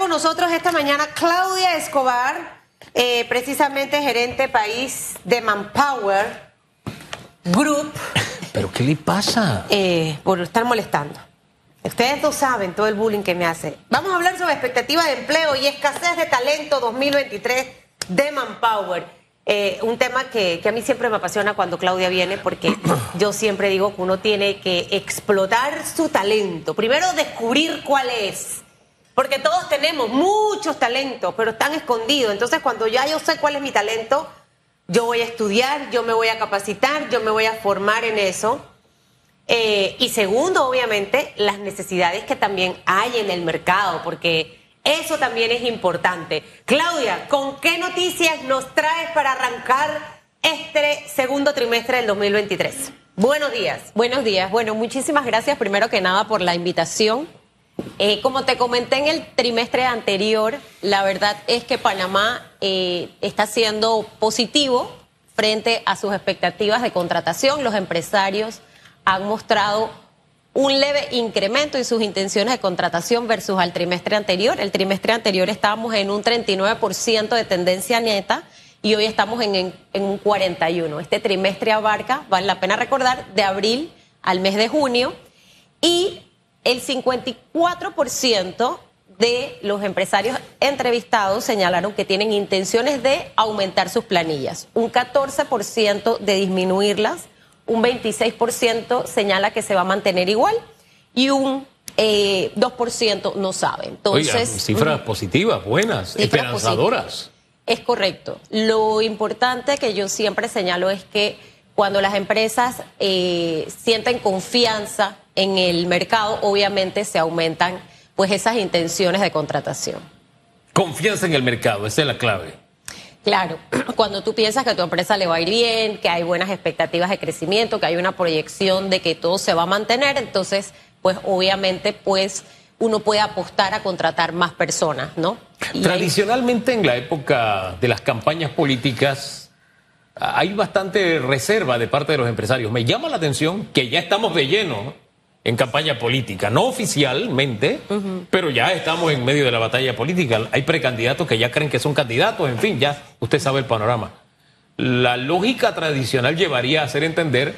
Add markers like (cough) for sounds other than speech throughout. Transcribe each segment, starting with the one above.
con nosotros esta mañana Claudia Escobar, eh, precisamente gerente país de Manpower Group. ¿Pero qué le pasa? Eh, por estar molestando. Ustedes no saben todo el bullying que me hace. Vamos a hablar sobre expectativas de empleo y escasez de talento 2023 de Manpower. Eh, un tema que, que, a mí siempre me apasiona cuando Claudia viene porque (coughs) yo siempre digo que uno tiene que explotar su talento. Primero descubrir cuál es. Porque todos tenemos muchos talentos, pero están escondidos. Entonces cuando ya yo sé cuál es mi talento, yo voy a estudiar, yo me voy a capacitar, yo me voy a formar en eso. Eh, y segundo, obviamente, las necesidades que también hay en el mercado, porque eso también es importante. Claudia, ¿con qué noticias nos traes para arrancar este segundo trimestre del 2023? Buenos días. Buenos días. Bueno, muchísimas gracias primero que nada por la invitación. Eh, como te comenté en el trimestre anterior, la verdad es que Panamá eh, está siendo positivo frente a sus expectativas de contratación. Los empresarios han mostrado un leve incremento en sus intenciones de contratación versus al trimestre anterior. El trimestre anterior estábamos en un 39% de tendencia neta y hoy estamos en, en, en, un 41%. Este trimestre abarca, vale la pena recordar, de abril al mes de junio y el 54% de los empresarios entrevistados señalaron que tienen intenciones de aumentar sus planillas, un 14% de disminuirlas, un 26% señala que se va a mantener igual y un eh, 2% no sabe. Entonces, Oiga, cifras positivas, buenas, cifras esperanzadoras. Positivas. Es correcto. Lo importante que yo siempre señalo es que cuando las empresas eh, sienten confianza en el mercado, obviamente se aumentan pues esas intenciones de contratación. Confianza en el mercado, esa es la clave. Claro, (clears throat) cuando tú piensas que a tu empresa le va a ir bien, que hay buenas expectativas de crecimiento, que hay una proyección de que todo se va a mantener, entonces, pues obviamente, pues uno puede apostar a contratar más personas, ¿no? Y Tradicionalmente en la época de las campañas políticas hay bastante reserva de parte de los empresarios. Me llama la atención que ya estamos de lleno en campaña política, no oficialmente, uh -huh. pero ya estamos en medio de la batalla política. Hay precandidatos que ya creen que son candidatos, en fin, ya usted sabe el panorama. La lógica tradicional llevaría a hacer entender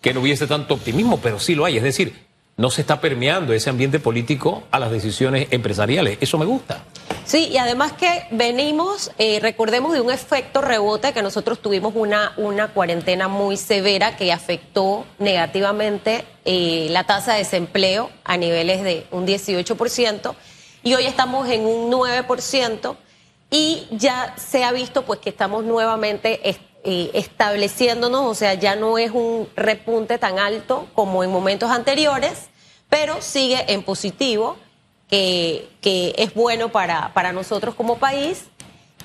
que no hubiese tanto optimismo, pero sí lo hay, es decir, no se está permeando ese ambiente político a las decisiones empresariales. Eso me gusta. Sí, y además que venimos, eh, recordemos de un efecto rebote que nosotros tuvimos una, una cuarentena muy severa que afectó negativamente eh, la tasa de desempleo a niveles de un 18% y hoy estamos en un 9% y ya se ha visto pues que estamos nuevamente eh, estableciéndonos, o sea, ya no es un repunte tan alto como en momentos anteriores, pero sigue en positivo que, es bueno para, para nosotros como país.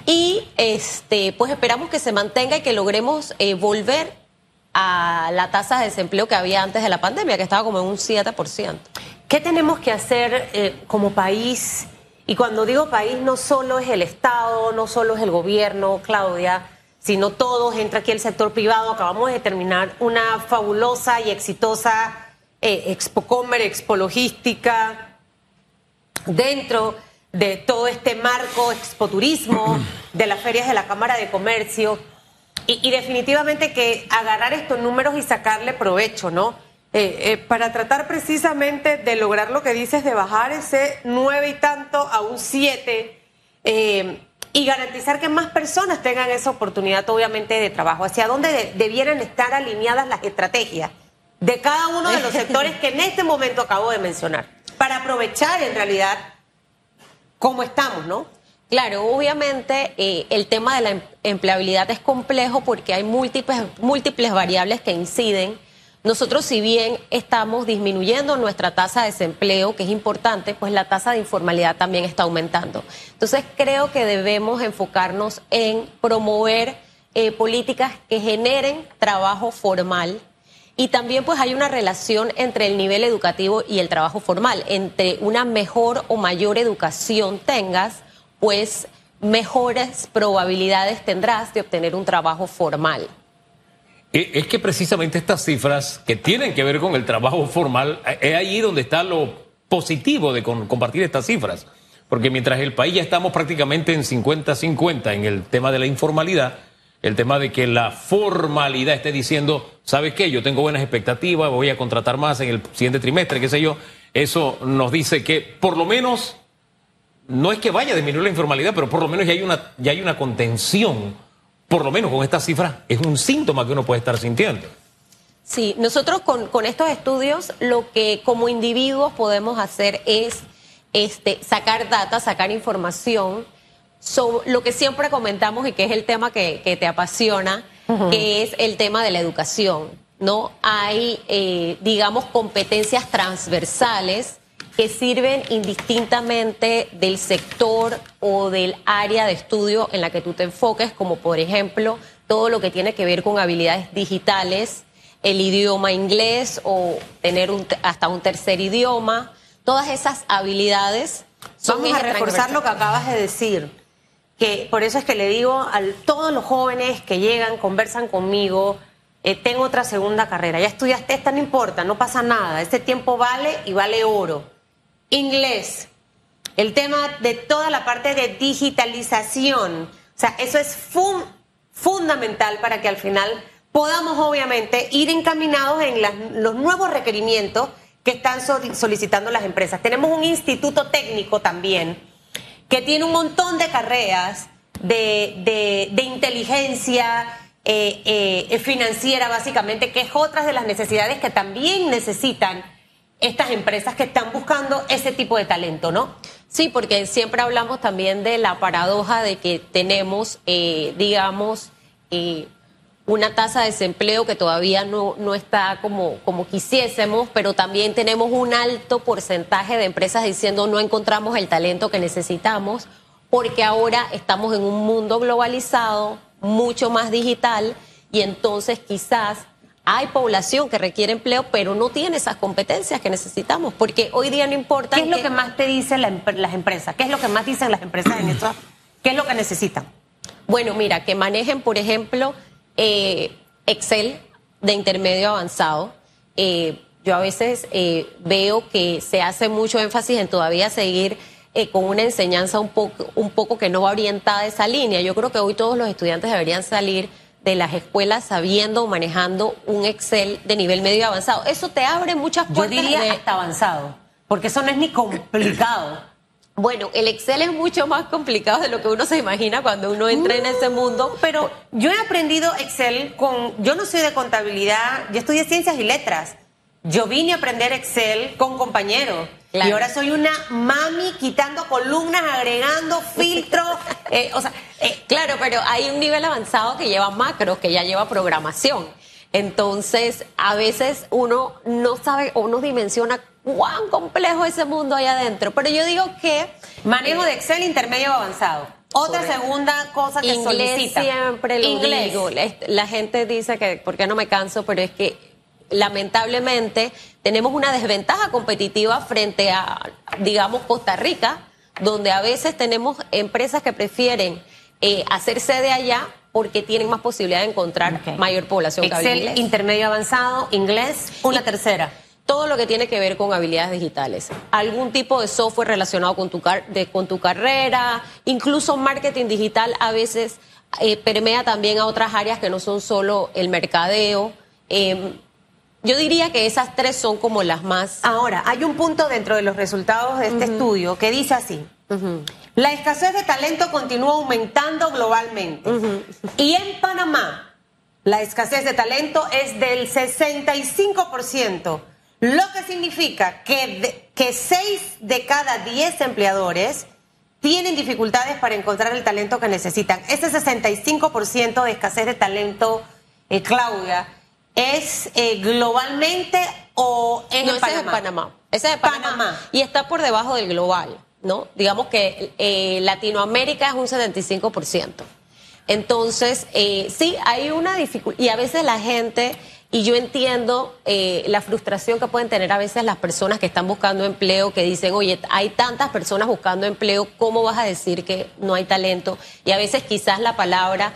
Y este, pues esperamos que se mantenga y que logremos eh, volver a la tasa de desempleo que había antes de la pandemia, que estaba como en un 7%. ¿Qué tenemos que hacer eh, como país? Y cuando digo país, no solo es el Estado, no solo es el gobierno, Claudia, sino todos, entra aquí el sector privado. Acabamos de terminar una fabulosa y exitosa eh, Expo Comer, Expo Logística, dentro de todo este marco expoturismo, de las ferias de la Cámara de Comercio, y, y definitivamente que agarrar estos números y sacarle provecho, ¿no? Eh, eh, para tratar precisamente de lograr lo que dices, de bajar ese nueve y tanto a un siete eh, y garantizar que más personas tengan esa oportunidad, obviamente, de trabajo. ¿Hacia dónde de, debieran estar alineadas las estrategias de cada uno de los (laughs) sectores que en este momento acabo de mencionar? Para aprovechar, en realidad, cómo estamos, ¿no? Claro, obviamente eh, el tema de la empleabilidad es complejo porque hay múltiples, múltiples variables que inciden. Nosotros, si bien estamos disminuyendo nuestra tasa de desempleo, que es importante, pues la tasa de informalidad también está aumentando. Entonces, creo que debemos enfocarnos en promover eh, políticas que generen trabajo formal. Y también pues hay una relación entre el nivel educativo y el trabajo formal. Entre una mejor o mayor educación tengas, pues mejores probabilidades tendrás de obtener un trabajo formal. Es que precisamente estas cifras que tienen que ver con el trabajo formal, es ahí donde está lo positivo de compartir estas cifras. porque mientras el país ya estamos prácticamente en 50-50 en el tema de la informalidad, el tema de que la formalidad esté diciendo, ¿sabes qué? Yo tengo buenas expectativas, voy a contratar más en el siguiente trimestre, qué sé yo. Eso nos dice que por lo menos, no es que vaya a disminuir la informalidad, pero por lo menos ya hay una, ya hay una contención, por lo menos con esta cifra, es un síntoma que uno puede estar sintiendo. Sí, nosotros con, con estos estudios lo que como individuos podemos hacer es este, sacar data, sacar información sobre lo que siempre comentamos y que es el tema que, que te apasiona, que es el tema de la educación. ¿no? Hay, eh, digamos, competencias transversales que sirven indistintamente del sector o del área de estudio en la que tú te enfoques, como por ejemplo todo lo que tiene que ver con habilidades digitales, el idioma inglés o tener un, hasta un tercer idioma, todas esas habilidades. Son Vamos a reforzar lo que acabas de decir, que por eso es que le digo a todos los jóvenes que llegan, conversan conmigo, eh, tengo otra segunda carrera, ya estudiaste esta, no importa, no pasa nada, este tiempo vale y vale oro. Inglés, el tema de toda la parte de digitalización, o sea, eso es fundamental para que al final podamos obviamente ir encaminados en los nuevos requerimientos que están solicitando las empresas. Tenemos un instituto técnico también que tiene un montón de carreras de, de inteligencia, eh, eh, financiera, básicamente, que es otra de las necesidades que también necesitan estas empresas que están buscando ese tipo de talento, ¿no? Sí, porque siempre hablamos también de la paradoja de que tenemos, eh, digamos, una tasa de desempleo que todavía no, no está como, como quisiésemos, pero también tenemos un alto porcentaje de empresas diciendo no encontramos el talento que necesitamos, porque ahora estamos en un mundo globalizado, mucho más digital y entonces quizás hay población que requiere empleo, pero no tiene esas competencias que necesitamos, porque hoy día no importa. ¿Qué es lo que más te dicen las empresas? ¿Qué es lo que más dicen las empresas en esto? ¿Qué es lo que necesitan? Bueno, mira, que manejen, por ejemplo, eh, Excel de intermedio avanzado. Eh, yo a veces eh, veo que se hace mucho énfasis en todavía seguir eh, con una enseñanza un poco, un poco que no va orientada a esa línea. Yo creo que hoy todos los estudiantes deberían salir de las escuelas sabiendo, manejando un Excel de nivel medio avanzado. Eso te abre muchas puertas. Yo diría hasta avanzado, porque eso no es ni complicado. Bueno, el Excel es mucho más complicado de lo que uno se imagina cuando uno entra en ese mundo. Pero yo he aprendido Excel con, yo no soy de contabilidad, yo estudié ciencias y letras. Yo vine a aprender Excel con compañeros. Y ahora soy una mami quitando columnas, agregando filtros. (laughs) Eh, o sea, eh, claro, pero hay un nivel avanzado que lleva macros, que ya lleva programación. Entonces, a veces uno no sabe o no dimensiona cuán complejo es ese mundo ahí adentro. Pero yo digo que. Manejo de Excel intermedio avanzado. Otra segunda cosa que inglés siempre lo inglés. digo. La gente dice que, ¿por qué no me canso? Pero es que lamentablemente tenemos una desventaja competitiva frente a, digamos, Costa Rica, donde a veces tenemos empresas que prefieren eh, hacer sede allá porque tienen más posibilidad de encontrar mayor población. Excel, intermedio avanzado, inglés, una tercera. Todo lo que tiene que ver con habilidades digitales. Algún tipo de software relacionado con tu, con tu carrera, incluso marketing digital a veces eh, permea también a otras áreas que no son solo el mercadeo. Em, yo diría que esas tres son como las más. Ahora, hay un punto dentro de los resultados de este estudio que dice así. La escasez de talento continúa aumentando globalmente. Y en Panamá, la escasez de talento es del 65%, lo que significa que, que 6 de cada 10 empleadores tienen dificultades para encontrar el talento que necesitan. Ese 65% de escasez de talento, eh, Claudia, ¿Es eh, globalmente o es no, ese es de Panamá. Ese es de Panamá. Y está por debajo del global, ¿no? Digamos que eh, Latinoamérica es un 75%. Entonces, eh, sí, hay una dificultad. Y a veces la gente, y yo entiendo la frustración que pueden tener a veces las personas que están buscando empleo, que dicen, oye, hay tantas personas buscando empleo, ¿cómo vas a decir que no hay talento? Y a veces quizás la palabra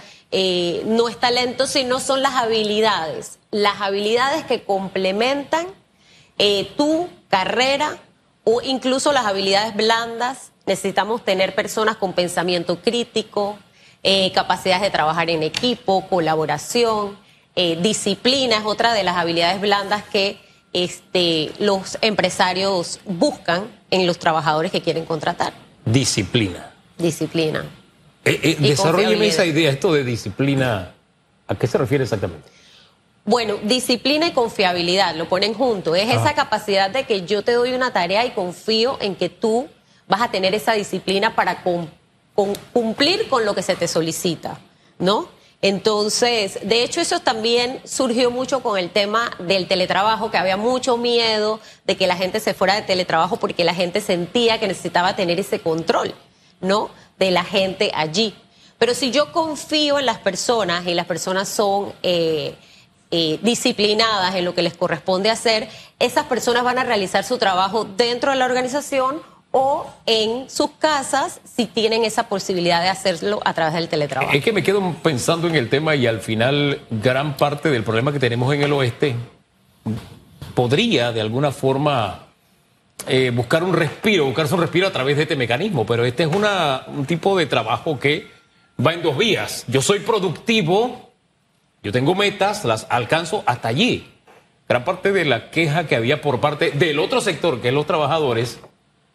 no es talento, sino son las habilidades. Las habilidades que complementan eh, tu carrera o incluso las habilidades blandas. Necesitamos tener personas con pensamiento crítico, eh, capacidades de trabajar en equipo, colaboración, eh, disciplina es otra de las habilidades blandas que este, los empresarios buscan en los trabajadores que quieren contratar. Disciplina. Disciplina. Eh, eh, desarrolleme esa idea, esto de disciplina, ¿a qué se refiere exactamente? Bueno, disciplina y confiabilidad, lo ponen junto. Es esa capacidad de que yo te doy una tarea y confío en que tú vas a tener esa disciplina para cumplir con lo que se te solicita, ¿no? Entonces, de hecho, eso también surgió mucho con el tema del teletrabajo, que había mucho miedo de que la gente se fuera de teletrabajo porque la gente sentía que necesitaba tener ese control, ¿no? De la gente allí. Pero si yo confío en las personas y las personas son eh, eh, disciplinadas en lo que les corresponde hacer, esas personas van a realizar su trabajo dentro de la organización o en sus casas si tienen esa posibilidad de hacerlo a través del teletrabajo. Es que me quedo pensando en el tema y al final gran parte del problema que tenemos en el oeste podría de alguna forma eh, buscar un respiro, buscarse un respiro a través de este mecanismo, pero este es un tipo de trabajo que va en dos vías. Yo soy productivo, yo tengo metas, las alcanzo hasta allí. Gran parte de la queja que había por parte del otro sector, que es los trabajadores,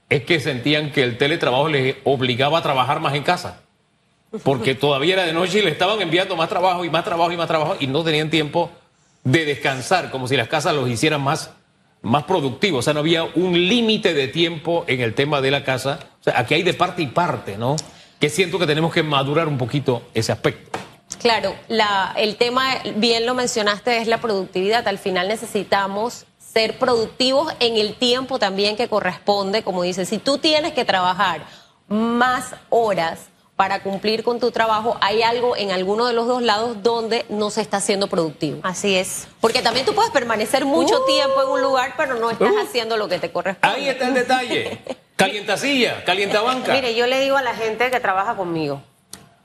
es que sentían que el teletrabajo les obligaba a trabajar más en casa. Porque (laughs) todavía era de noche y le estaban enviando más trabajo y más trabajo y más trabajo y no tenían tiempo de descansar, como si las casas los hicieran más, más productivos. O sea, no había un límite de tiempo en el tema de la casa. O sea, aquí hay de parte y parte, ¿no? Que siento que tenemos que madurar un poquito ese aspecto. Claro, la, el tema, bien lo mencionaste, es la productividad. Al final necesitamos ser productivos en el tiempo también que corresponde, como dices, si tú tienes que trabajar más horas para cumplir con tu trabajo, hay algo en alguno de los dos lados donde no se está siendo productivo. Así es. Porque también tú puedes permanecer mucho uh. tiempo en un lugar, pero no estás uh. haciendo lo que te corresponde. Ahí está el detalle. (laughs) calienta silla, calienta banca. Mire, yo le digo a la gente que trabaja conmigo,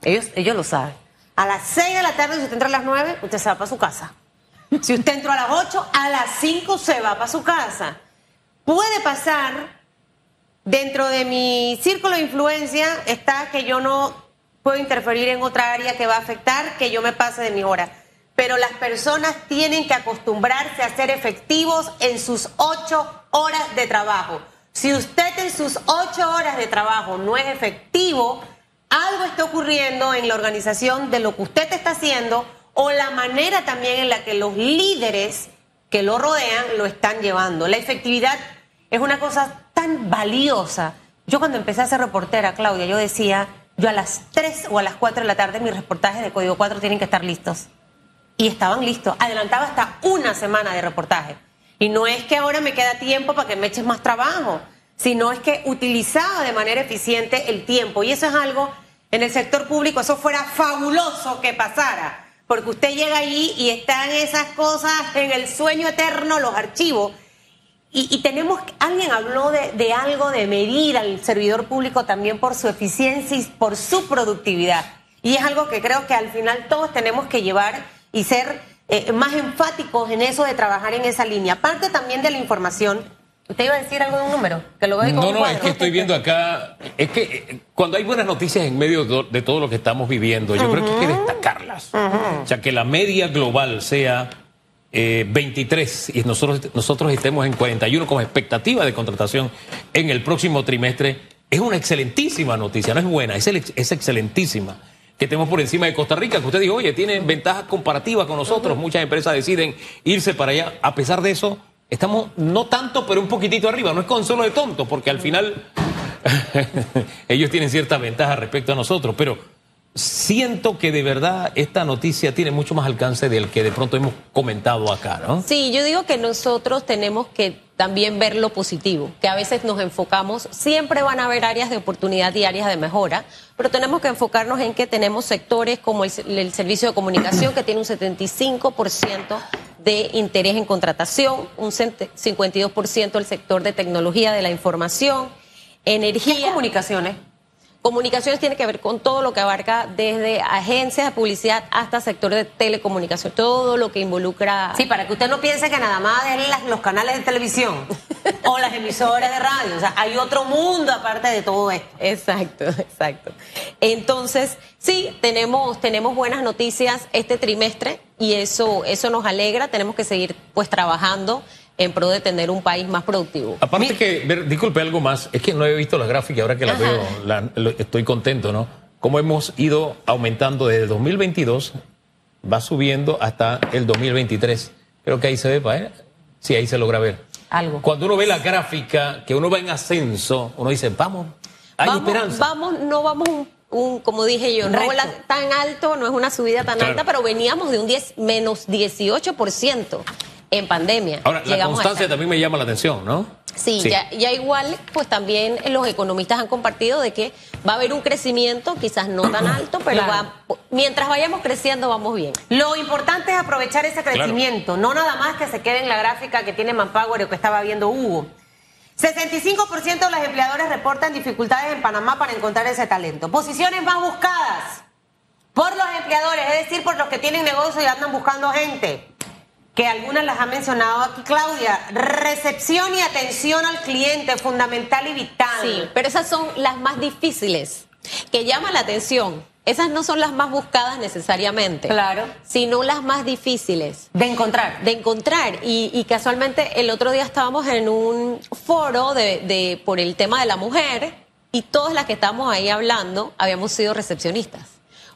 ellos, ellos lo saben. A las 6 de la tarde, si usted entra a las 9, usted se va para su casa. Si usted entró a las 8, a las 5 se va para su casa. Puede pasar, dentro de mi círculo de influencia está que yo no puedo interferir en otra área que va a afectar que yo me pase de mi hora. Pero las personas tienen que acostumbrarse a ser efectivos en sus 8 horas de trabajo. Si usted en sus 8 horas de trabajo no es efectivo, algo está ocurriendo en la organización de lo que usted está haciendo o la manera también en la que los líderes que lo rodean lo están llevando. La efectividad es una cosa tan valiosa. Yo cuando empecé a ser reportera, Claudia, yo decía, yo a las 3 o a las 4 de la tarde mis reportajes de Código 4 tienen que estar listos. Y estaban listos. Adelantaba hasta una semana de reportaje. Y no es que ahora me queda tiempo para que me eches más trabajo, sino es que utilizaba de manera eficiente el tiempo. Y eso es algo en el sector público, eso fuera fabuloso que pasara porque usted llega allí y están esas cosas en el sueño eterno, los archivos. Y, tenemos, alguien habló de, algo de medir al servidor público también por su eficiencia y por su productividad. Y es algo que creo que al final todos tenemos que llevar y ser eh, más enfáticos en eso de trabajar en esa línea. Aparte también de la información, ¿Usted iba a decir algo de un número? Que lo no, no, es que estoy viendo acá. Es que eh, cuando hay buenas noticias en medio de todo lo que estamos viviendo, yo creo que hay que destacarlas. O sea, que la media global sea 23 eh, y nosotros, nosotros estemos en 41 como expectativa de contratación en el próximo trimestre, es una excelentísima noticia. No es buena, es, es excelentísima. Que estemos por encima de Costa Rica, que usted dijo, oye, tienen ventajas comparativas con nosotros. Muchas empresas deciden irse para allá. A pesar de eso Estamos no tanto, pero un poquitito arriba. No es consuelo de tonto, porque al final (laughs) ellos tienen cierta ventaja respecto a nosotros. Pero siento que de verdad esta noticia tiene mucho más alcance del que de pronto hemos comentado acá, ¿no? Sí, yo digo que nosotros tenemos que también ver lo positivo, que a veces nos enfocamos, siempre van a haber áreas de oportunidad y áreas de mejora, pero tenemos que enfocarnos en que tenemos sectores como el, el servicio de comunicación que tiene un 75% de interés en contratación, un 52% el sector de tecnología de la información, energía. ¿Qué comunicaciones? Comunicaciones tiene que ver con todo lo que abarca desde agencias de publicidad hasta sector de telecomunicación, todo lo que involucra. Sí, para que usted no piense que nada más es los canales de televisión (laughs) o las emisoras de radio. O sea, hay otro mundo aparte de todo esto. Exacto, exacto. Entonces, sí, tenemos, tenemos buenas noticias este trimestre y eso, eso nos alegra. Tenemos que seguir pues trabajando en pro de tener un país más productivo. Aparte que, ver, disculpe algo más, es que no he visto las gráficas, ahora que las Ajá. veo, la- lo- estoy contento, ¿no? Cómo hemos ido aumentando desde 2022, va subiendo hasta el 2023. Creo que ahí se ve, ¿pa? ¿eh? Sí, ahí se logra ver. Algo. Cuando uno ve la gráfica, que uno va en ascenso, uno dice, vamos, hay vamos, esperanza. Vamos, no vamos un, un, como dije yo, no la- tan alto, no es una subida tan Claro. alta, pero veníamos de un 10, menos 18% en pandemia. Ahora, la constancia también me llama la atención, ¿no? Sí, Ya, ya igual, pues también los economistas han compartido de que va a haber un crecimiento, quizás no tan (clears throat) alto, pero Claro. va, mientras vayamos creciendo vamos bien. Lo importante es aprovechar ese crecimiento, no nada más que se quede en la gráfica que tiene Manpower o que estaba viendo Hugo. 65% de los empleadores reportan dificultades en Panamá para encontrar ese talento. Posiciones más buscadas por los empleadores, es decir, por los que tienen negocio y andan buscando gente. Que algunas las ha mencionado aquí Claudia. Recepción y atención al cliente, fundamental y vital. Sí, pero esas son las más difíciles, que llaman la atención. Esas no son las más buscadas necesariamente, Claro. sino las más difíciles. De encontrar. de encontrar. Y, y casualmente el otro día estábamos en un foro de, de- por el tema de la mujer y todas las que estábamos ahí hablando habíamos sido recepcionistas,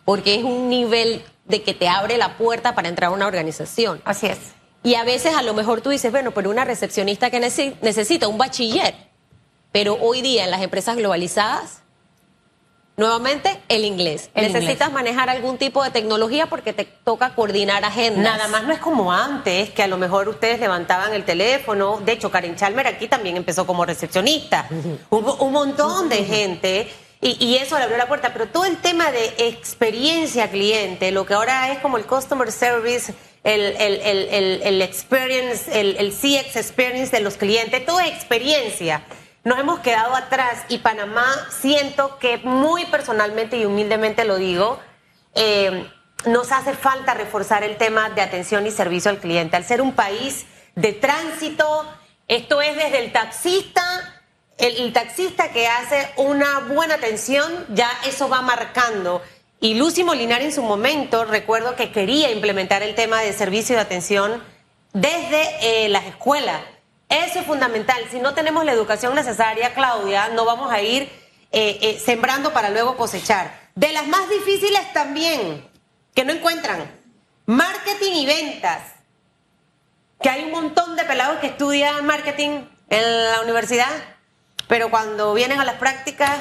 porque es un nivel de que te abre la puerta para entrar a una organización. Así es. Y a veces a lo mejor tú dices, bueno, pero una recepcionista que nece- necesita un bachiller, pero hoy día en las empresas globalizadas, nuevamente el inglés. El Necesitas inglés. manejar algún tipo de tecnología porque te toca coordinar agendas. Nada más no es como antes, que a lo mejor ustedes levantaban el teléfono. De hecho, Karen Chalmer aquí también empezó como recepcionista. Hubo un montón de gente y, y eso le abrió la puerta. Pero todo el tema de experiencia cliente, lo que ahora es como el customer service, el, el, el, el, experience, el, CX experience de los clientes, toda experiencia. Nos hemos quedado atrás y Panamá siento que muy personalmente y humildemente lo digo, eh, nos hace falta reforzar el tema de atención y servicio al cliente. Al ser un país de tránsito, esto es desde el taxista, el, taxista que hace una buena atención, ya eso va marcando. Y Lucy Molinar en su momento, recuerdo que quería implementar el tema de servicio de atención desde eh, las escuelas. Eso es fundamental. Si no tenemos la educación necesaria, Claudia, no vamos a ir eh, eh, sembrando para luego cosechar. De las más difíciles también, que no encuentran, marketing y ventas. Que hay un montón de pelados que estudian marketing en la universidad, pero cuando vienen a las prácticas,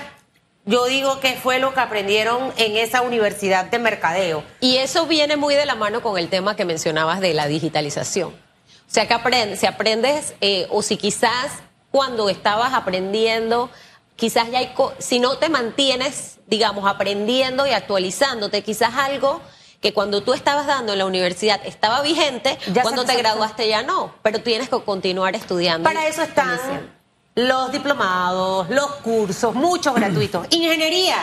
yo digo que fue lo que aprendieron en esa universidad de mercadeo. Y eso viene muy de la mano con el tema que mencionabas de la digitalización. O sea, que aprendes, si aprendes, eh, o si quizás cuando estabas aprendiendo, quizás ya hay, co- si no te mantienes, digamos, aprendiendo y actualizándote, quizás algo que cuando tú estabas dando en la universidad estaba vigente, Ya cuando te graduaste ya no, pero tienes que continuar estudiando. Para eso están diplomados, los cursos, muchos gratuitos. (clears throat) Ingeniería,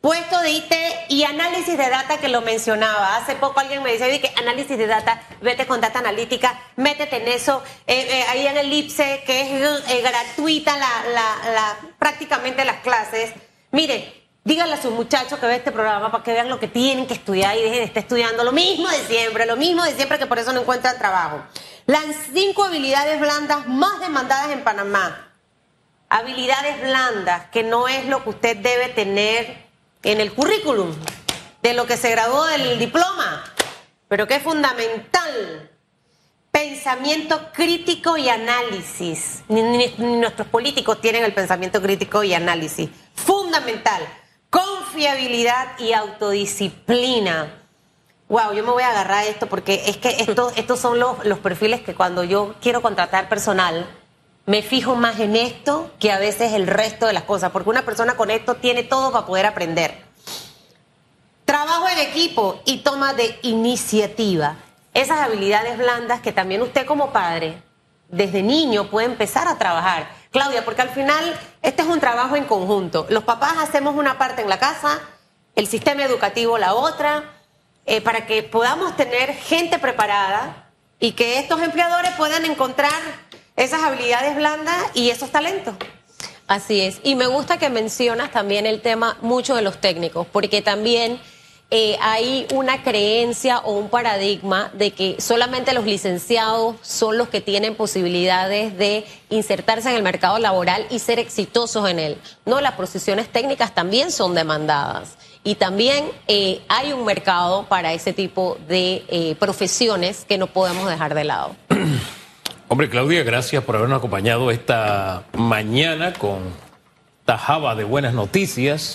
puesto de IT y análisis de data que lo mencionaba. Hace poco alguien me decía, oye, que análisis de data, vete con data analítica, métete en eso. Eh, eh, ahí en el IPSE, que es eh, gratuita la, la- la- prácticamente las clases. Mire, díganle a sus muchachos que ve este programa para que vean lo que tienen que estudiar y dejen de estar estudiando lo mismo de siempre, lo mismo de siempre que por eso no encuentran trabajo. Las cinco habilidades blandas más demandadas en Panamá. Habilidades blandas, que no es lo que usted debe tener en el currículum de lo que se graduó del diploma, pero que es fundamental. Pensamiento crítico y análisis. Ni, nuestros políticos tienen el pensamiento crítico y análisis. Fundamental. Confiabilidad y autodisciplina. Wow, yo me voy a agarrar a esto porque es que estos, estos son los, los perfiles que cuando yo quiero contratar personal, me fijo más en esto que a veces el resto de las cosas, porque una persona con esto tiene todo para poder aprender. Trabajo en equipo y toma de iniciativa. Esas habilidades blandas que también usted como padre, desde niño, puede empezar a trabajar. Claudia, porque al final este es un trabajo en conjunto. Los papás hacemos una parte en la casa, el sistema educativo la otra, eh, para que podamos tener gente preparada y que estos empleadores puedan encontrar esas habilidades blandas y esos talentos. Así es. Y me gusta que mencionas también el tema mucho de los técnicos, porque también eh, hay una creencia o un paradigma de que solamente los licenciados son los que tienen posibilidades de insertarse en el mercado laboral y ser exitosos en él. No, las posiciones técnicas también son demandadas. Y también eh, hay un mercado para ese tipo de eh, profesiones que no podemos dejar de lado. (clears throat) Hombre, Claudia, gracias por habernos acompañado esta mañana con tajaba de buenas noticias.